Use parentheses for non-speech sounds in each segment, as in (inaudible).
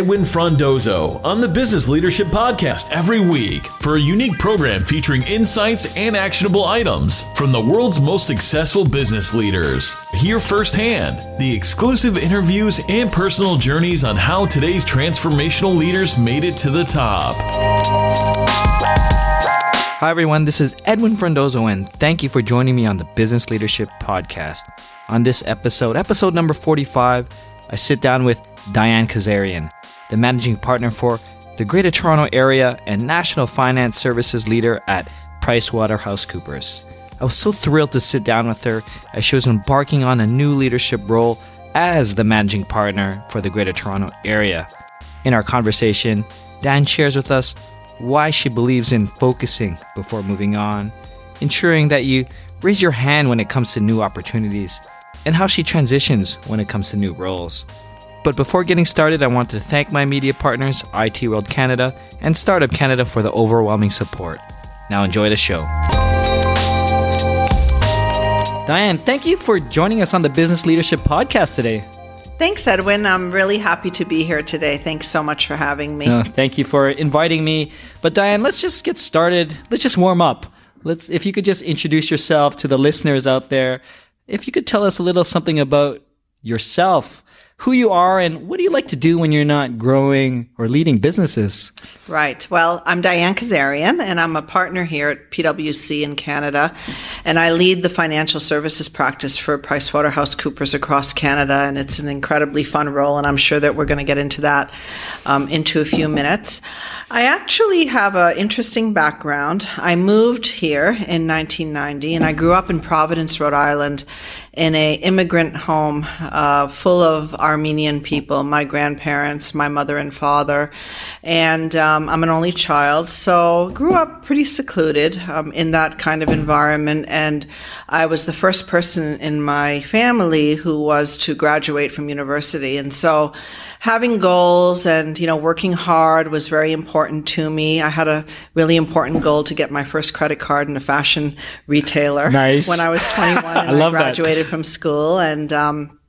Edwin Frondozo on the Business Leadership Podcast every week for a unique program featuring insights and actionable items from the world's most successful business leaders. Hear firsthand the exclusive interviews and personal journeys on how today's transformational leaders made it to the top. Hi, everyone. This is Edwin Frondozo, and thank you for joining me on the Business Leadership Podcast. On this episode, episode number 45, I sit down with Diane Kazarian, the managing partner for the Greater Toronto Area and National Finance Services leader at PricewaterhouseCoopers. I was so thrilled to sit down with her as she was embarking on a new leadership role as the managing partner for the Greater Toronto Area. In our conversation, Diane shares with us why she believes in focusing before moving on, ensuring that you raise your hand when it comes to new opportunities, and how she transitions when it comes to new roles. But before getting started, I want to thank my media partners, IT World Canada and Startup Canada, for the overwhelming support. Now enjoy the show. Diane, thank you for joining us on the Business Leadership Podcast today. Thanks, Edwin. I'm really happy to be here today. Thanks so much for having me. Uh, thank you for inviting me. But Diane, let's just get started. Let's just warm up. Let's if you could just introduce yourself to the listeners out there. If you could tell us a little something about yourself, who you are and what do you like to do when you're not growing or leading businesses? Right. Well, I'm Diane Kazarian and I'm a partner here at PwC in Canada and I lead the financial services practice for PricewaterhouseCoopers across Canada and it's an incredibly fun role and I'm sure that we're going to get into that um, into a few minutes. I actually have an interesting background. I moved here in 1990 and I grew up in Providence, Rhode Island in a immigrant home uh, full of Armenian people, my grandparents, my mother and father, and um, I'm an only child, so grew up pretty secluded um, in that kind of environment, and I was the first person in my family who was to graduate from university, and so having goals and you know working hard was very important to me. I had a really important goal to get my first credit card in a fashion retailer nice. when I was 21 (laughs) and I, love I graduated that. From school and um,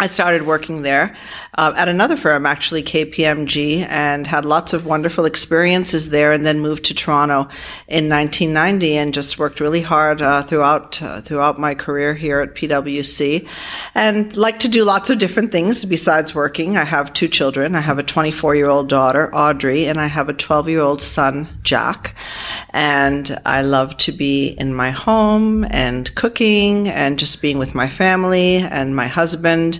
I started working there uh, at another firm, actually KPMG, and had lots of wonderful experiences there. And then moved to Toronto in 1990, and just worked really hard uh, throughout uh, throughout my career here at PwC, and like to do lots of different things besides working. I have two children. I have a 24 year old daughter, Audrey, and I have a 12 year old son, Jack. And I love to be in my home and cooking and just being with my family and my husband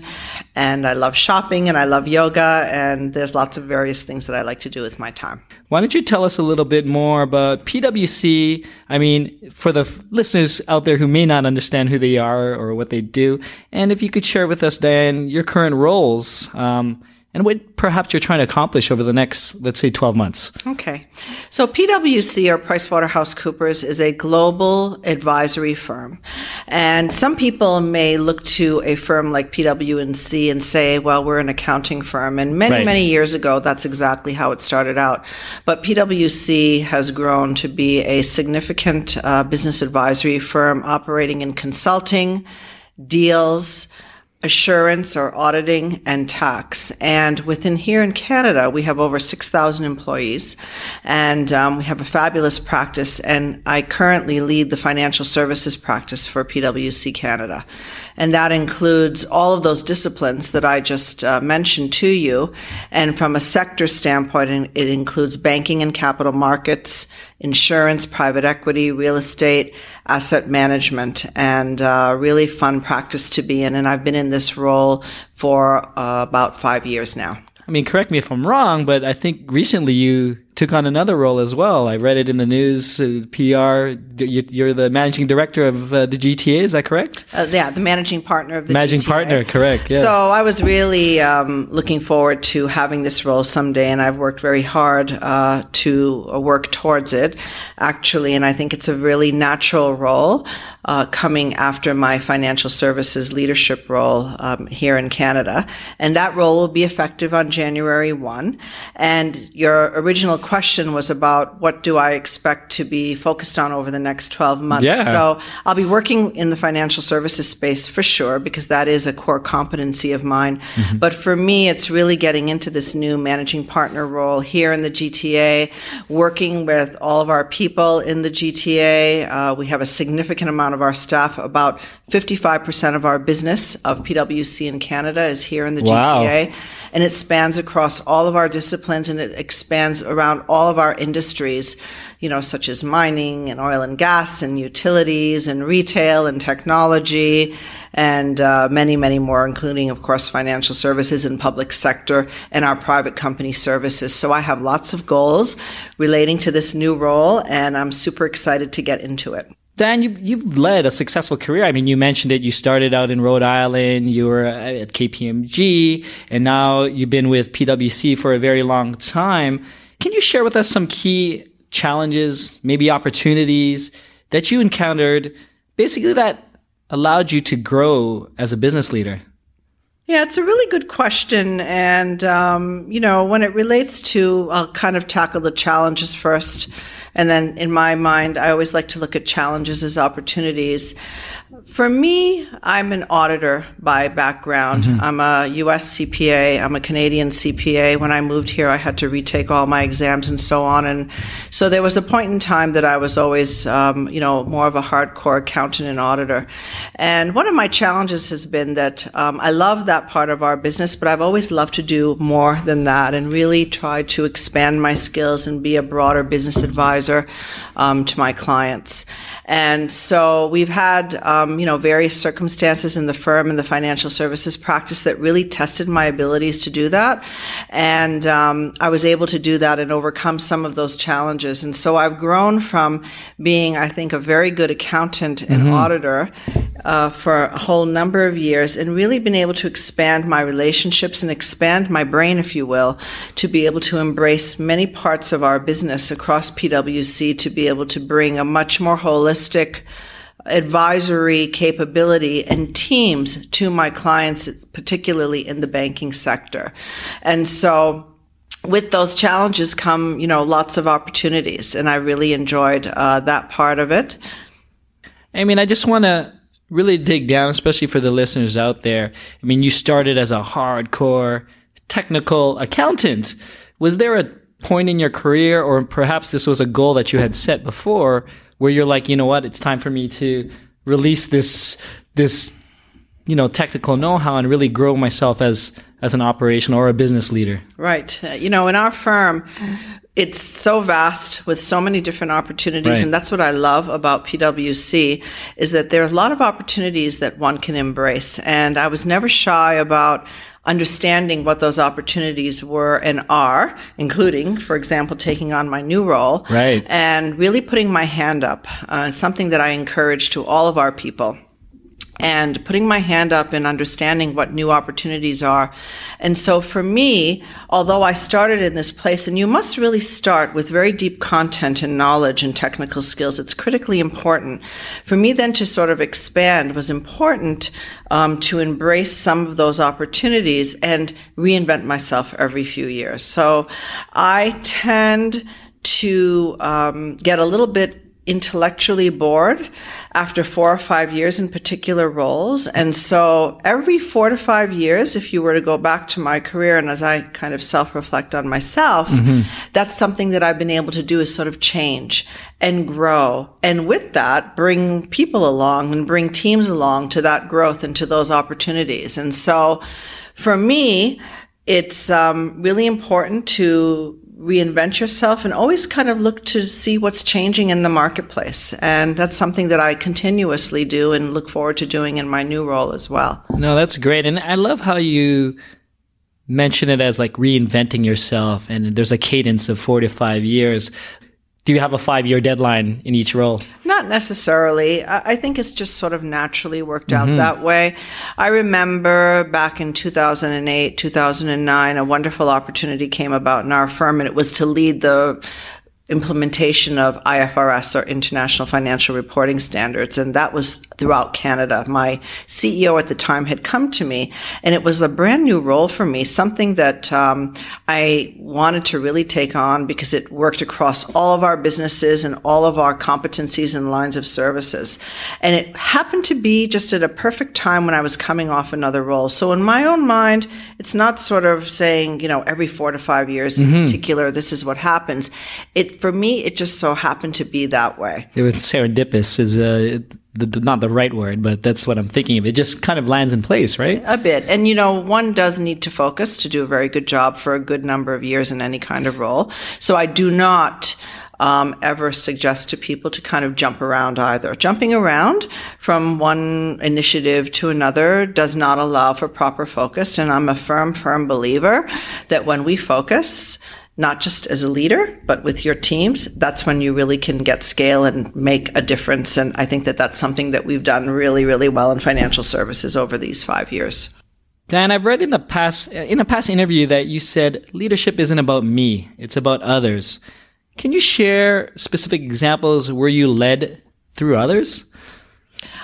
and I love shopping and I love yoga and there's lots of various things that I like to do with my time. Why don't you tell us a little bit more about PwC? I mean, for the listeners out there who may not understand who they are or what they do, and if you could share with us, Diane, your current roles. Um, and what perhaps you're trying to accomplish over the next, let's say, 12 months. Okay. So PwC or PricewaterhouseCoopers is a global advisory firm. And some people may look to a firm like PwC and say, well, we're an accounting firm. And many, Right. many years ago, that's exactly how it started out. But PwC has grown to be a significant uh, business advisory firm operating in consulting, deals, assurance or auditing and tax. And within here in Canada, we have over 6,000 employees and um, we have a fabulous practice. And I currently lead the financial services practice for PwC Canada. And that includes all of those disciplines that I just uh, mentioned to you. And from a sector standpoint, it includes banking and capital markets, insurance, private equity, real estate, asset management, and uh, really fun practice to be in. And I've been in this role for uh, about five years now. I mean, correct me if I'm wrong, but I think recently you took on another role as well. I read it in the news, uh, PR. You- You're the managing director of uh, the GTA. Is that correct? Uh, yeah, the managing partner of the Managing GTA. partner, correct, yeah. So I was really um, looking forward to having this role someday, and I've worked very hard uh, to uh, work towards it, actually. And I think it's a really natural role uh, coming after my financial services leadership role um, here in Canada, and that role will be effective on January one. And your original question was about what do I expect to be focused on over the next 12 months. Yeah. So I'll be working in the financial services space for sure, because that is a core competency of mine. Mm-hmm. But for me, it's really getting into this new managing partner role here in the GTA, working with all of our people in the GTA. Uh, we have a significant amount of our staff, about 55% of our business of PwC in Canada is here in the wow. GTA. And it spans across all of our disciplines and it expands around all of our industries, you know, such as mining and oil and gas and utilities and retail and technology and uh, many, many more, including, of course, financial services and public sector and our private company services. So I have lots of goals relating to this new role and I'm super excited to get into it. Diane, you, you've led a successful career. I mean, you mentioned it. You started out in Rhode Island, you were at KPMG, and now you've been with PwC for a very long time. Can you share with us some key challenges, maybe opportunities that you encountered, basically that allowed you to grow as a business leader? Yeah, it's a really good question. And, um, you know, when it relates to, I'll kind of tackle the challenges first. And then in my mind, I always like to look at challenges as opportunities. For me, I'm an auditor by background. Mm-hmm. I'm a US CPA. I'm a Canadian CPA. When I moved here, I had to retake all my exams and so on. And so there was a point in time that I was always, um, you know, more of a hardcore accountant and auditor. And one of my challenges has been that um, I love that part of our business, but I've always loved to do more than that and really try to expand my skills and be a broader business advisor um, to my clients. And so we've had, um, you know, various circumstances in the firm and the financial services practice that really tested my abilities to do that. And um, I was able to do that and overcome some of those challenges. And so I've grown from being, I think, a very good accountant and mm-hmm. auditor uh, for a whole number of years and really been able to expand my relationships and expand my brain, if you will, to be able to embrace many parts of our business across PwC to be able to bring a much more holistic advisory capability and teams to my clients, particularly in the banking sector. And so, with those challenges come, you know, lots of opportunities, and I really enjoyed uh, that part of it. I mean, I just want to really dig down, especially for the listeners out there. I mean, you started as a hardcore technical accountant. Was there a point in your career, or perhaps this was a goal that you had set before, where you're like, you know what, it's time for me to release this this you know technical know-how and really grow myself as as an operation or a business leader. Right. Uh, you know in our firm it's so vast with so many different opportunities right. and that's what i love about pwc is that there are a lot of opportunities that one can embrace. And i was never shy about understanding what those opportunities were and are including for example taking on my new role right. and really putting my hand up uh, something that i encourage to all of our people and putting my hand up and understanding what new opportunities are. And so for me, although I started in this place, and you must really start with very deep content and knowledge and technical skills, it's critically important. For me then to sort of expand was important um, to embrace some of those opportunities and reinvent myself every few years. So I tend to um, get a little bit intellectually bored after four or five years in particular roles. And so every four to five years, if you were to go back to my career and as I kind of self reflect on myself, mm-hmm. that's something that I've been able to do is sort of change and grow. And with that, bring people along and bring teams along to that growth and to those opportunities. And so for me, it's um, really important to reinvent yourself and always kind of look to see what's changing in the marketplace. And that's something that I continuously do and look forward to doing in my new role as well. No, that's great. And I love how you mention it as like reinventing yourself and there's a cadence of four to five years do you have a five year deadline in each role? Not necessarily. I think it's just sort of naturally worked out mm-hmm. that way. I remember back in 2008, 2009, a wonderful opportunity came about in our firm, and it was to lead the implementation of IFRS or International Financial Reporting Standards. And that was throughout Canada. My CEO at the time had come to me, and it was a brand new role for me, something that um, I wanted to really take on because it worked across all of our businesses and all of our competencies and lines of services. And it happened to be just at a perfect time when I was coming off another role. So in my own mind, it's not sort of saying, you know, every four to five years in mm-hmm. particular, this is what happens. It for me, it just so happened to be that way. It was serendipitous is uh, the, not the right word, but that's what I'm thinking of. It just kind of lands in place, right? A bit. And, you know, one does need to focus to do a very good job for a good number of years in any kind of role. So I do not um, ever suggest to people to kind of jump around either. Jumping around from one initiative to another does not allow for proper focus. And I'm a firm, firm believer that when we focus, not just as a leader, but with your teams, that's when you really can get scale and make a difference. And I think that that's something that we've done really, really well in financial services over these five years. Diane, I've read in the past in a past interview that you said leadership isn't about me; it's about others. Can you share specific examples where you led through others?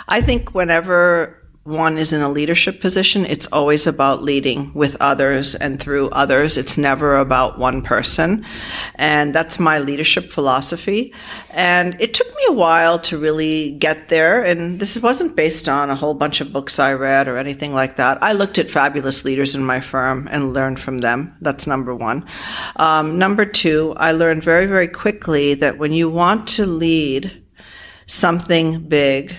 I think whenever one is in a leadership position, it's always about leading with others and through others. It's never about one person. And that's my leadership philosophy. And it took me a while to really get there. And this wasn't based on a whole bunch of books I read or anything like that. I looked at fabulous leaders in my firm and learned from them. That's number one. Um, number two, I learned very, very quickly that when you want to lead something big,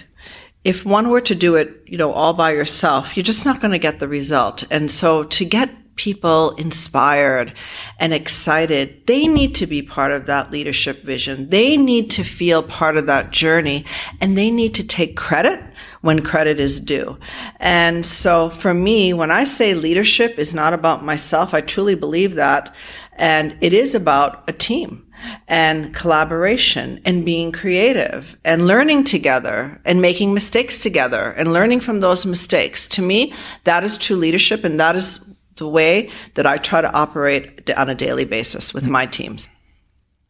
if one were to do it, you know, all by yourself, you're just not going to get the result. And so to get people inspired and excited, they need to be part of that leadership vision. They need to feel part of that journey and they need to take credit when credit is due. And so for me, when I say leadership is not about myself, I truly believe that. And it is about a team and collaboration and being creative and learning together and making mistakes together and learning from those mistakes. To me, that is true leadership and that is the way that I try to operate on a daily basis with my teams.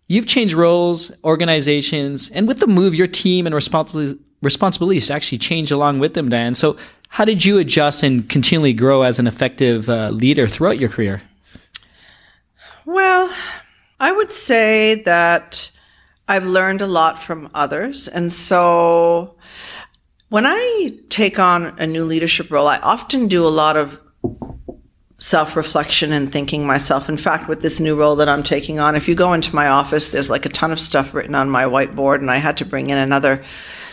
You've changed roles, organizations, and with the move, your team and responsibilities responsibilities actually change along with them, Diane. So, how did you adjust and continually grow as an effective uh, leader throughout your career? Well, I would say that I've learned a lot from others. And so when I take on a new leadership role, I often do a lot of self reflection and thinking myself. In fact, with this new role that I'm taking on, if you go into my office, there's like a ton of stuff written on my whiteboard, and I had to bring in another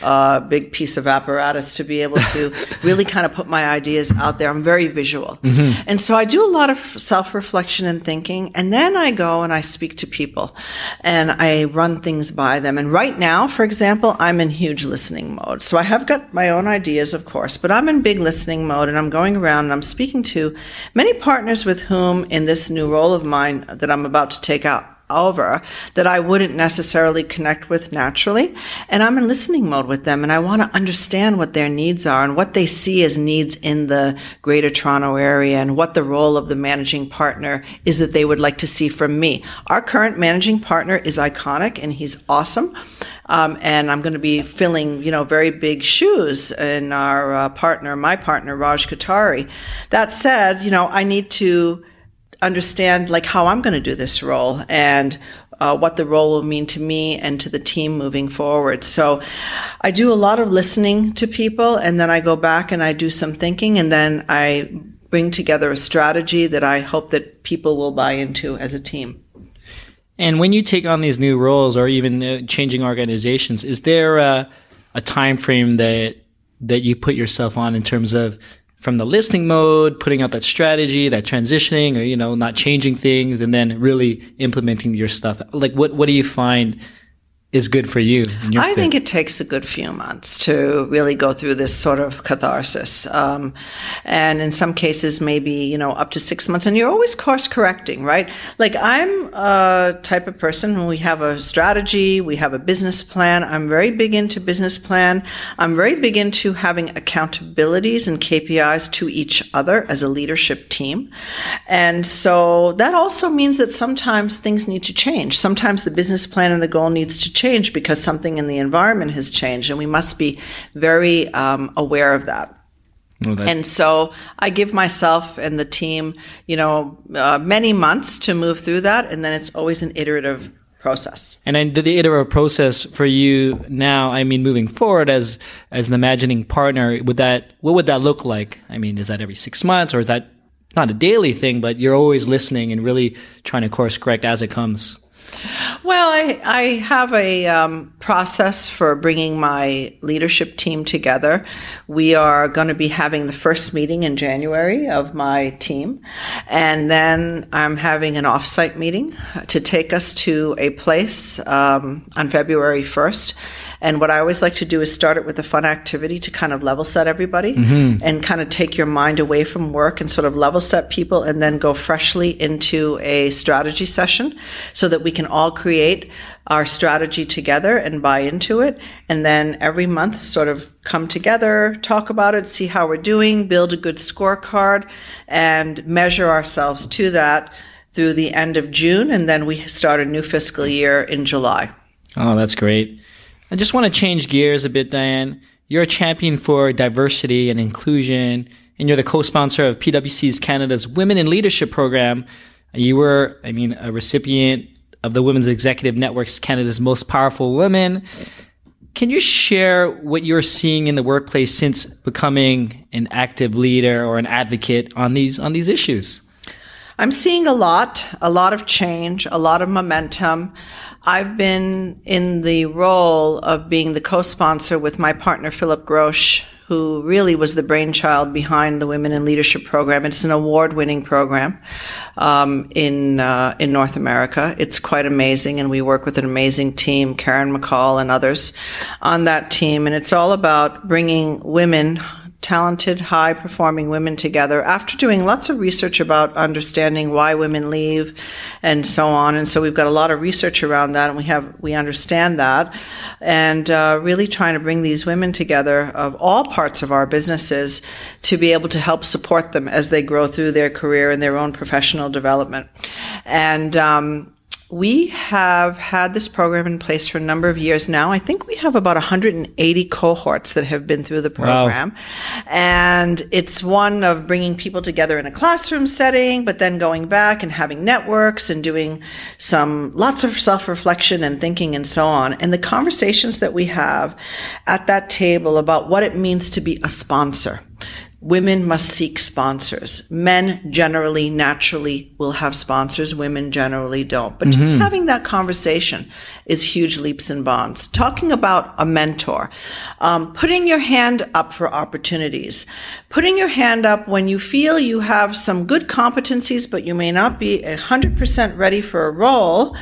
uh, big piece of apparatus to be able to (laughs) really kind of put my ideas out there. I'm very visual. Mm-hmm. And so I do a lot of self reflection and thinking. And then I go and I speak to people and I run things by them. And right now, for example, I'm in huge listening mode. So I have got my own ideas, of course, but I'm in big listening mode and I'm going around and I'm speaking to many partners with whom in this new role of mine that I'm about to take out over that I wouldn't necessarily connect with naturally. And I'm in listening mode with them and I want to understand what their needs are and what they see as needs in the greater Toronto area and what the role of the managing partner is that they would like to see from me. Our current managing partner is iconic and he's awesome. Um, and I'm going to be filling, you know, very big shoes in our uh, partner, my partner, Raj Kothari. That said, you know, I need to understand like how I'm going to do this role and uh, what the role will mean to me and to the team moving forward. So I do a lot of listening to people and then I go back and I do some thinking and then I bring together a strategy that I hope that people will buy into as a team. And when you take on these new roles or even uh, changing organizations, is there a, a time frame that that you put yourself on in terms of from the listening mode, putting out that strategy, that transitioning, or you know, not changing things, and then really implementing your stuff. Like, what what do you find is good for you? I fit? think it takes a good few months to really go through this sort of catharsis. Um, and in some cases, maybe, you know, up to six months. And you're always course correcting, right? Like I'm a type of person when we have a strategy, we have a business plan. I'm very big into business plan. I'm very big into having accountabilities and KPIs to each other as a leadership team. And so that also means that sometimes things need to change. Sometimes the business plan and the goal needs to change changed because something in the environment has changed, and we must be very um, aware of that. Well, and so I give myself and the team, you know, uh, many months to move through that, and then it's always an iterative process. And then the iterative process for you now, I mean, moving forward as as an imagining partner, would that what would that look like? I mean, is that every six months, or is that not a daily thing, but you're always listening and really trying to course correct as it comes? Well, I, I have a um, process for bringing my leadership team together. We are going to be having the first meeting in January of my team. And then I'm having an offsite meeting to take us to a place um, on February 1st. And what I always like to do is start it with a fun activity to kind of level set everybody mm-hmm. and kind of take your mind away from work and sort of level set people and then go freshly into a strategy session so that we can all create our strategy together and buy into it. And then every month sort of come together, talk about it, see how we're doing, build a good scorecard and measure ourselves to that through the end of June. And then we start a new fiscal year in July. Oh, that's great. I just want to change gears a bit, Diane. You're a champion for diversity and inclusion, and you're the co-sponsor of PwC's Canada's Women in Leadership program. You were, I mean, a recipient of the Women's Executive Network's Canada's Most Powerful Women. Can you share what you're seeing in the workplace since becoming an active leader or an advocate on these on these issues? I'm seeing a lot, a lot of change, a lot of momentum. I've been in the role of being the co-sponsor with my partner Philip Grosch, who really was the brainchild behind the Women in Leadership program. It's an award-winning program um, in uh, in North America. It's quite amazing, and we work with an amazing team, Karen McCall and others, on that team. And it's all about bringing women talented, high performing women together after doing lots of research about understanding why women leave and so on. And so we've got a lot of research around that and we have, we understand that and uh, really trying to bring these women together of all parts of our businesses to be able to help support them as they grow through their career and their own professional development. And, um, we have had this program in place for a number of years now. I think we have about 180 cohorts that have been through the program. Wow. And it's one of bringing people together in a classroom setting, but then going back and having networks and doing some lots of self reflection and thinking and so on. And the conversations that we have at that table about what it means to be a sponsor women must seek sponsors. Men generally, naturally will have sponsors. Women generally don't. But mm-hmm. just having that conversation is huge leaps and bounds. Talking about a mentor, um, putting your hand up for opportunities, putting your hand up when you feel you have some good competencies, but you may not be hundred percent ready for a role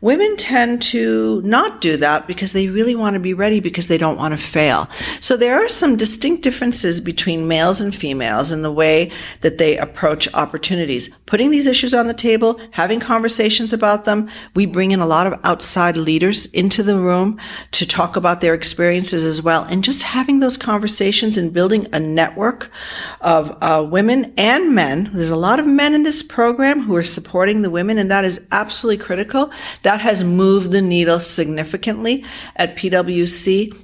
Women tend to not do that because they really want to be ready because they don't want to fail. So there are some distinct differences between males and females in the way that they approach opportunities. Putting these issues on the table, having conversations about them. We bring in a lot of outside leaders into the room to talk about their experiences as well. And just having those conversations and building a network of uh, women and men. There's a lot of men in this program who are supporting the women, and that is absolutely critical. That has moved the needle significantly at PwC.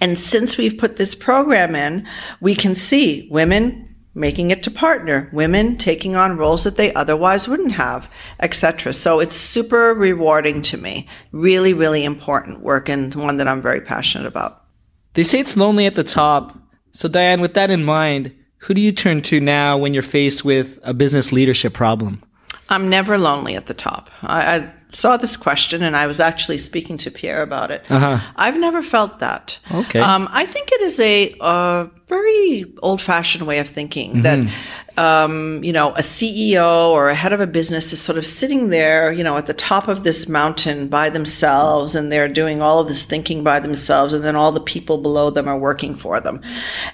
And since we've put this program in, we can see women making it to partner, women taking on roles that they otherwise wouldn't have, etc. So it's super rewarding to me. Really, really important work and one that I'm very passionate about. They say it's lonely at the top. So Diane, with that in mind, who do you turn to now when you're faced with a business leadership problem? I'm never lonely at the top. I, I saw this question and I was actually speaking to Pierre about it. Uh-huh. I've never felt that. Okay. Um, I think it is a, a very old fashioned way of thinking mm-hmm. that um, you know, a CEO or a head of a business is sort of sitting there, you know, at the top of this mountain by themselves and they're doing all of this thinking by themselves and then all the people below them are working for them.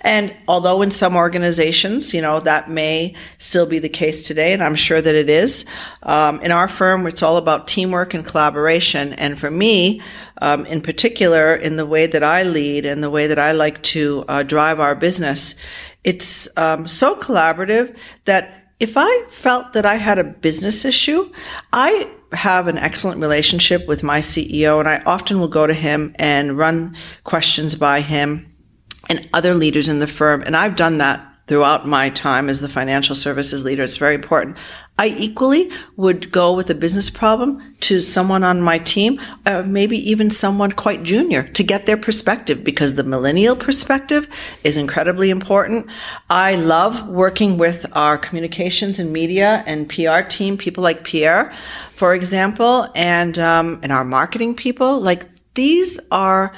And although in some organizations, you know, that may still be the case today, and I'm sure that it is, um, in our firm, it's all about teamwork and collaboration. And for me, um, in particular, in the way that I lead and the way that I like to uh, drive our business, it's um, so collaborative that if I felt that I had a business issue, I have an excellent relationship with my CEO, and I often will go to him and run questions by him and other leaders in the firm. And I've done that throughout my time as the financial services leader. It's very important. I equally would go with a business problem to someone on my team, uh, maybe even someone quite junior to get their perspective because the millennial perspective is incredibly important. I love working with our communications and media and PR team, people like Pierre, for example, and, um, and our marketing people. Like these are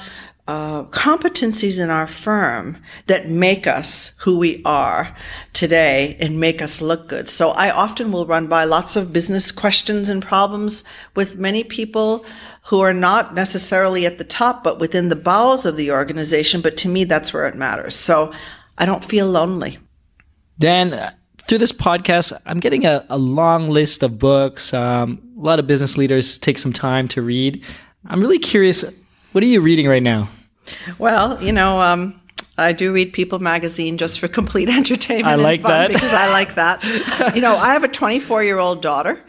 uh, competencies in our firm that make us who we are today and make us look good. So I often will run by lots of business questions and problems with many people who are not necessarily at the top, but within the bowels of the organization. But to me, that's where it matters. So I don't feel lonely. Diane, through this podcast, I'm getting a, a long list of books. Um, a lot of business leaders take some time to read. I'm really curious what are you reading right now? Well, you know, um, I do read People magazine just for complete (laughs) entertainment. I like that because I like that. (laughs) you know, I have a 24 year old daughter.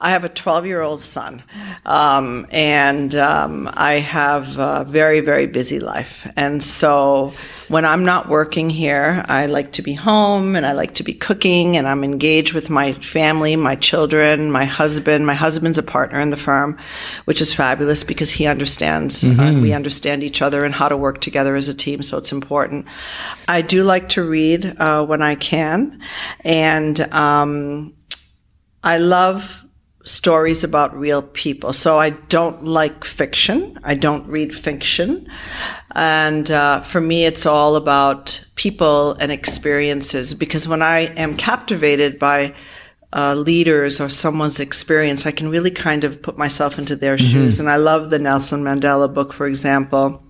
I have a 12 year old son, um, and um, I have a very very busy life. And so when I'm not working here, I like to be home and I like to be cooking and I'm engaged with my family, my children, my husband. My husband's a partner in the firm, which is fabulous because he understands mm-hmm. and we understand each other and how to work together as a team. So it's important. I do like to read uh, when I can, and um, I love stories about real people. So I don't like fiction. I don't read fiction. And uh, for me, it's all about people and experiences because when I am captivated by uh, leaders or someone's experience, I can really kind of put myself into their mm-hmm. shoes. And I love the Nelson Mandela book, for example.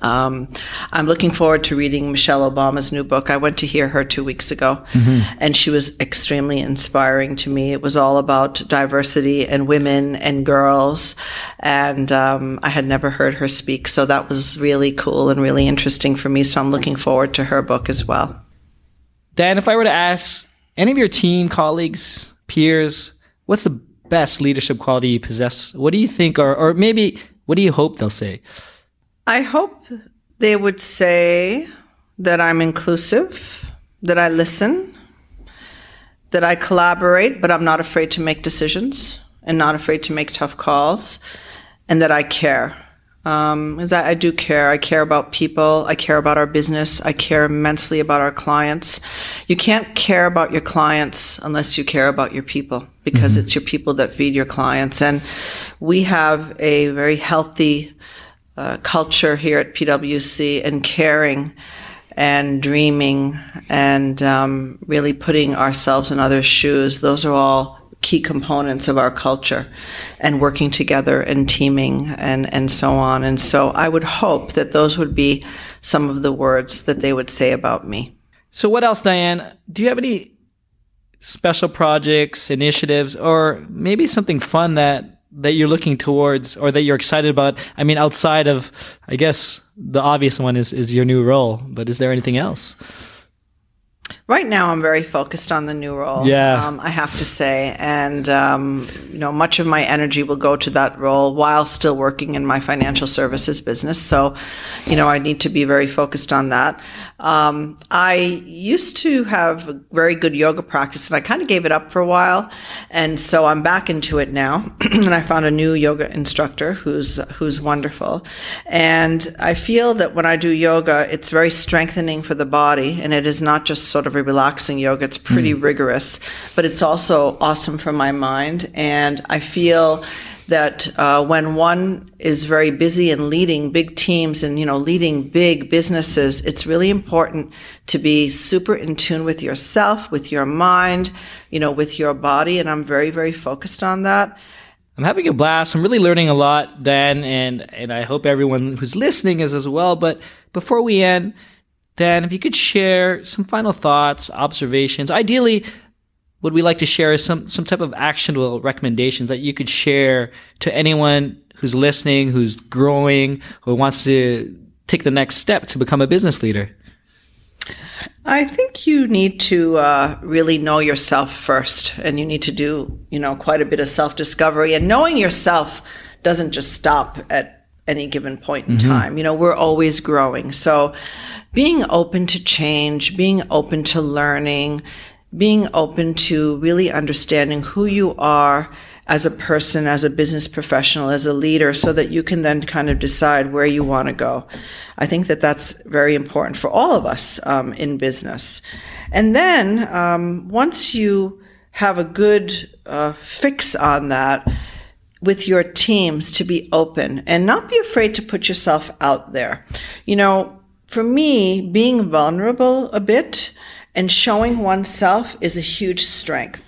Um, I'm looking forward to reading Michelle Obama's new book. I went to hear her two weeks ago, mm-hmm. and she was extremely inspiring to me. It was all about diversity and women and girls, and um, I had never heard her speak, so that was really cool and really interesting for me. So I'm looking forward to her book as well. Diane, if I were to ask any of your team, colleagues, peers, what's the best leadership quality you possess? What do you think, or, or maybe what do you hope they'll say? I hope they would say that I'm inclusive, that I listen, that I collaborate, but I'm not afraid to make decisions and not afraid to make tough calls, and that I care. Um, I, I do care. I care about people. I care about our business. I care immensely about our clients. You can't care about your clients unless you care about your people because mm-hmm. it's your people that feed your clients. And we have a very healthy uh, culture here at PwC and caring and dreaming and um, really putting ourselves in others' shoes. Those are all key components of our culture and working together and teaming and, and so on. And so I would hope that those would be some of the words that they would say about me. So, what else, Diane? Do you have any special projects, initiatives, or maybe something fun that that you're looking towards or that you're excited about? I mean, outside of, I guess the obvious one is, is your new role, but is there anything else? Right now, I'm very focused on the new role. Yeah, um, I have to say, and um, you know, much of my energy will go to that role while still working in my financial services business. So, you know, I need to be very focused on that. Um, I used to have a very good yoga practice, and I kind of gave it up for a while, and so I'm back into it now. (clears throat) and I found a new yoga instructor who's who's wonderful, and I feel that when I do yoga, it's very strengthening for the body, and it is not just sort of a relaxing yoga. It's pretty mm. rigorous, but it's also awesome for my mind. And I feel that uh, when one is very busy and leading big teams and you know leading big businesses, it's really important to be super in tune with yourself, with your mind, you know, with your body. And I'm very, very focused on that. I'm having a blast. I'm really learning a lot, Diane, and and I hope everyone who's listening is as well. But before we end, Diane, if you could share some final thoughts, observations, ideally, would we like to share some, some type of actionable recommendations that you could share to anyone who's listening, who's growing, who wants to take the next step to become a business leader? I think you need to uh, really know yourself first, and you need to do, you know, quite a bit of self discovery. And knowing yourself doesn't just stop at any given point in mm-hmm. time. You know, we're always growing. So being open to change, being open to learning, being open to really understanding who you are as a person, as a business professional, as a leader, so that you can then kind of decide where you want to go. I think that that's very important for all of us um, in business. And then um, once you have a good uh, fix on that, with your teams to be open and not be afraid to put yourself out there. You know, for me, being vulnerable a bit and showing oneself is a huge strength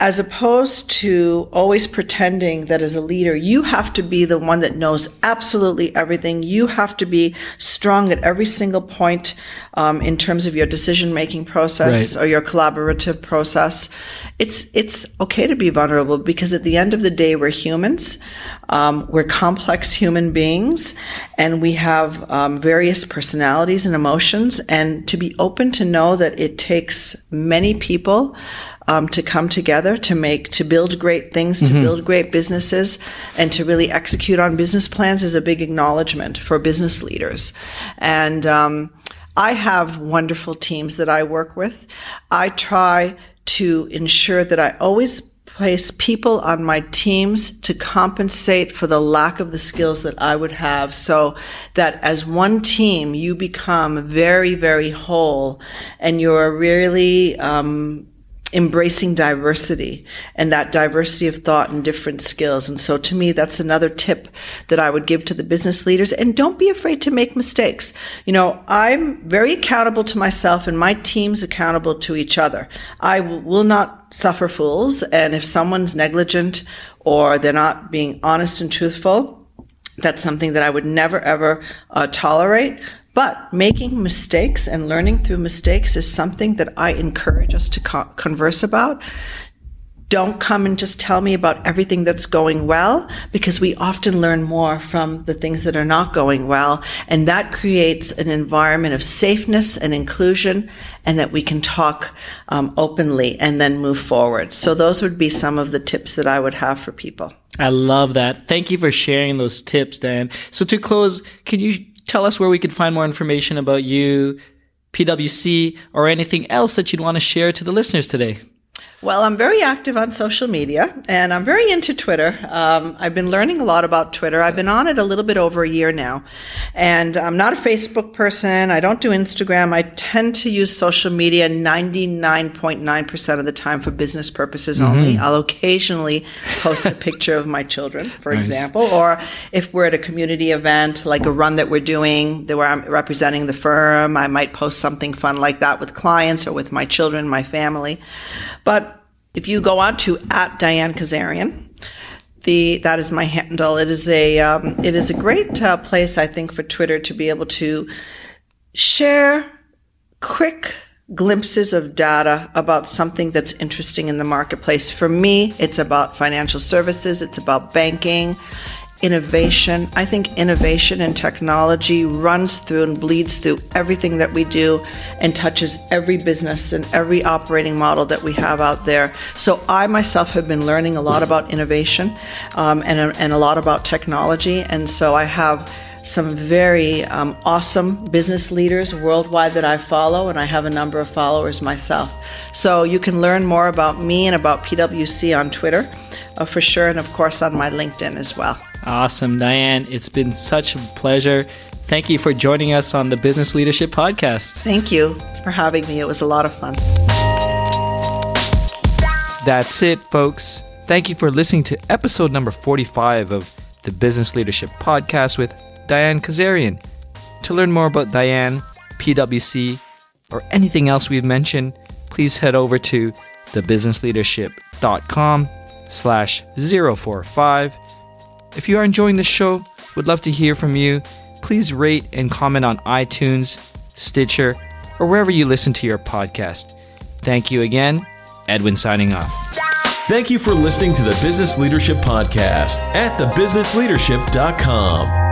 as opposed to always pretending that as a leader, you have to be the one that knows absolutely everything. You have to be strong at every single point um, in terms of your decision making process right. or your collaborative process. It's it's okay to be vulnerable because at the end of the day, we're humans. Um, we're complex human beings, and we have um, various personalities and emotions. And to be open to know that it takes many people um, to come together to make to build great things, to mm-hmm. build great businesses, and to really execute on business plans is a big acknowledgement for business leaders. And um, I have wonderful teams that I work with. I try to ensure that I always place people on my teams to compensate for the lack of the skills that I would have so that as one team you become very, very whole and you're really, um, embracing diversity and that diversity of thought and different skills. And so to me, that's another tip that I would give to the business leaders. And don't be afraid to make mistakes. You know, I'm very accountable to myself and my team's accountable to each other. I will not suffer fools. And if someone's negligent or they're not being honest and truthful, that's something that I would never ever uh, tolerate. But making mistakes and learning through mistakes is something that I encourage us to co- converse about. Don't come and just tell me about everything that's going well because we often learn more from the things that are not going well. And that creates an environment of safeness and inclusion and that we can talk um, openly and then move forward. So those would be some of the tips that I would have for people. I love that. Thank you for sharing those tips, Diane. So to close, can you tell us where we could find more information about you, PwC, or anything else that you'd want to share to the listeners today. Well, I'm very active on social media and I'm very into Twitter. Um, I've been learning a lot about Twitter. I've been on it a little bit over a year now. And I'm not a Facebook person. I don't do Instagram. I tend to use social media 99.9% of the time for business purposes mm-hmm. only. I'll occasionally post a picture of my children, for nice. example, or if we're at a community event, like a run that we're doing, where I'm representing the firm, I might post something fun like that with clients or with my children, my family. But if you go on to at Diane Kazarian, the that is my handle. It is a um, it is a great uh, place I think for Twitter to be able to share quick glimpses of data about something that's interesting in the marketplace. For me, it's about financial services, it's about banking, innovation. I think innovation and technology runs through and bleeds through everything that we do and touches every business and every operating model that we have out there. So I myself have been learning a lot about innovation um, and, and a lot about technology. And so I have some very um, awesome business leaders worldwide that I follow, and I have a number of followers myself. So you can learn more about me and about PwC on Twitter uh, for sure, and of course on my LinkedIn as well. Awesome, Diane. It's been such a pleasure. Thank you for joining us on the Business Leadership Podcast. Thank you for having me. It was a lot of fun. That's it, folks. Thank you for listening to episode number 45 of the Business Leadership Podcast with Diane Kazarian. To learn more about Diane, PwC, or anything else we've mentioned, please head over to thebusinessleadership.com slash 045 if you are enjoying the show, would love to hear from you. Please rate and comment on iTunes, Stitcher, or wherever you listen to your podcast. Thank you again. Edwin signing off. Thank you for listening to the Business Leadership Podcast at thebusinessleadership.com.